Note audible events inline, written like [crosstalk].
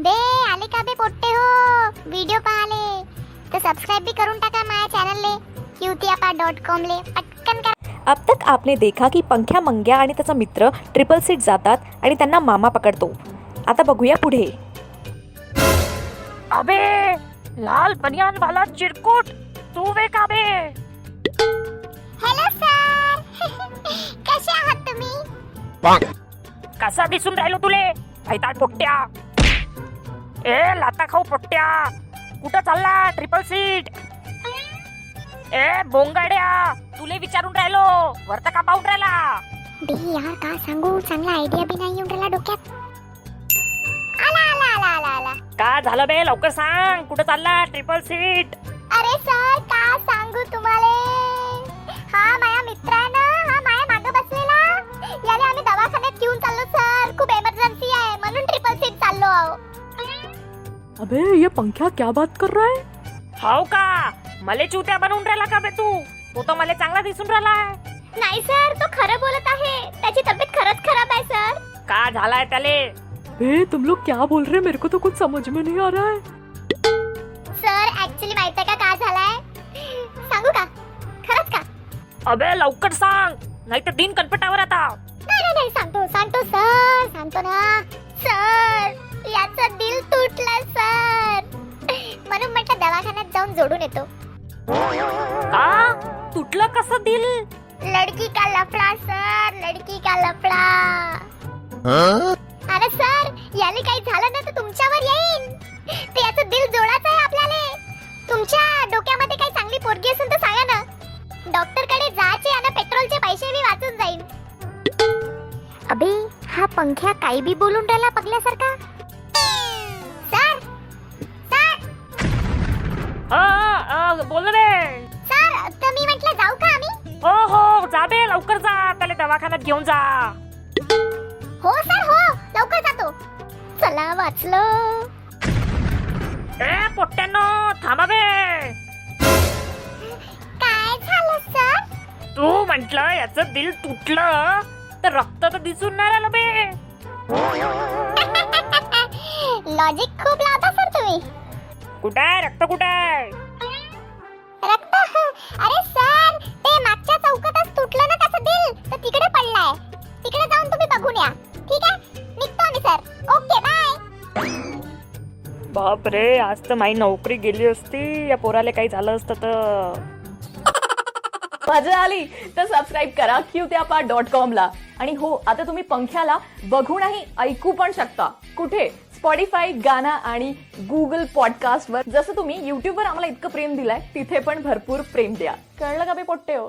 बे आले का बे पोट्टे हो? व्हिडिओ पाहाले. तर सबस्क्राईब भी करून टाका माझ्या चॅनलले क्यूतियापा डॉट कॉम ले. पटकन करा. अब तक आपने देखा की पंख्या मंग्या आणि त्याचा मित्र ट्रिपल सीट जातात आणि त्यांना मामा पकडतो. आता बघूया पुढे. अबे लाल बनियान वाला चिरकुट. तू वे का बे? हॅलो सर कसे आहात तुम्ही? कसा दिसून राहिलो तुले? हैताळ पोट्ट्या. ए लाता खाऊ पोट्ट्या कुठं चालला? ट्रिपल सीट ए बोंगाड्या. तुले विचारून राहिलो. वरता का पाहून राहिला बे यार का सांगू? चांगला आयडिया बी नाही येऊन राहिला डोक्यात. आला आला आला आला आला. का झालं बे? लवकर सांग. कुठं चालला? ट्रिपल सीट अरे सर का सांगू तुम्हाला? हा अबे ये पंख्या क्या बात कर रहा है? हाव का? मले चुत्या बनवून राहिला का बे तू? तो तर मला चांगला दिसून राहिला नाही सर तो खरं बोलत आहे. त्याची तब्येत खरंच खराब आहे सर. का झालाय त्याले? ए तुम लोग क्या बोल रहे हैं? मेरे को तो कुछ समझ में नहीं आ रहा है। सर ऍक्च्युली माहीत आहे का काय झालाय? सांगू का? खरंच का? अबे लवकर सांग. नाही तर दिन कनपटावर आता नाही नाही नाही सांगतो सांगतो सर सांगतो ना. सर. याचं दिल तुटलं सर. म्हणून म्हटलं दवाखान्यात जाऊन जोडून येतो. का? तुटलं कसं दिल? लडकी का लफडा सर? लडकी का लफडा? अरे सर याने काही झालं ना तर तुमच्यावर येईन. ते याचं दिल जोडायचं आहे आपल्याला. तुमच्या डोक्यामध्ये काही चांगली पोरगी असेल तर सांगा ना. डॉक्टरकडे जायचे आणि पेट्रोलचे पैसे बी वाचून जाईल अबे हा पंख्या काही बी बोलून राहिला पगल्यासारखा. बोल रे सर मी म्हटलं जाऊ का आम्ही? हो हो जा बे लवकर जा. त्याला दवाखान्यात घेऊन जा. हो सर हो लवकर जातो. चला वाचलो. ए पोट्ट्यानो थांबा बे. काय झालं सर? तू म्हंटल याचं दिल तुटलं तर रक्त तर दिसून नाही राहिलं बे. [laughs] लॉजिक खूप तुम्ही कुठं आहे? रक्त कुठं आहे? रक्त? अरे सर ते मागच्या चौकातच तुटलं ना त्याचं दिल तर तिकडे पडलाय. तिकडे जाऊन तुम्ही बघून या. ठीक आहे? निघतो आम्ही सर. Okay bye. बाप रे आज तर माझी नोकरी गेली असती. या पोराला काही झालं असतं तर. मजा आली तर सबस्क्राईब करा क्यूत्यापा डॉट कॉमला आणि हो आता तुम्ही पंख्याला बघूनही ऐकू पण शकता. कुठे? स्पॉटीफाय गाना आणि गुगल पॉडकास्टवर जसं तुम्ही युट्यूबवर आम्हाला इतकं प्रेम दिलंय तिथे पण भरपूर प्रेम द्या. कळलं का बे पोट्टे हो?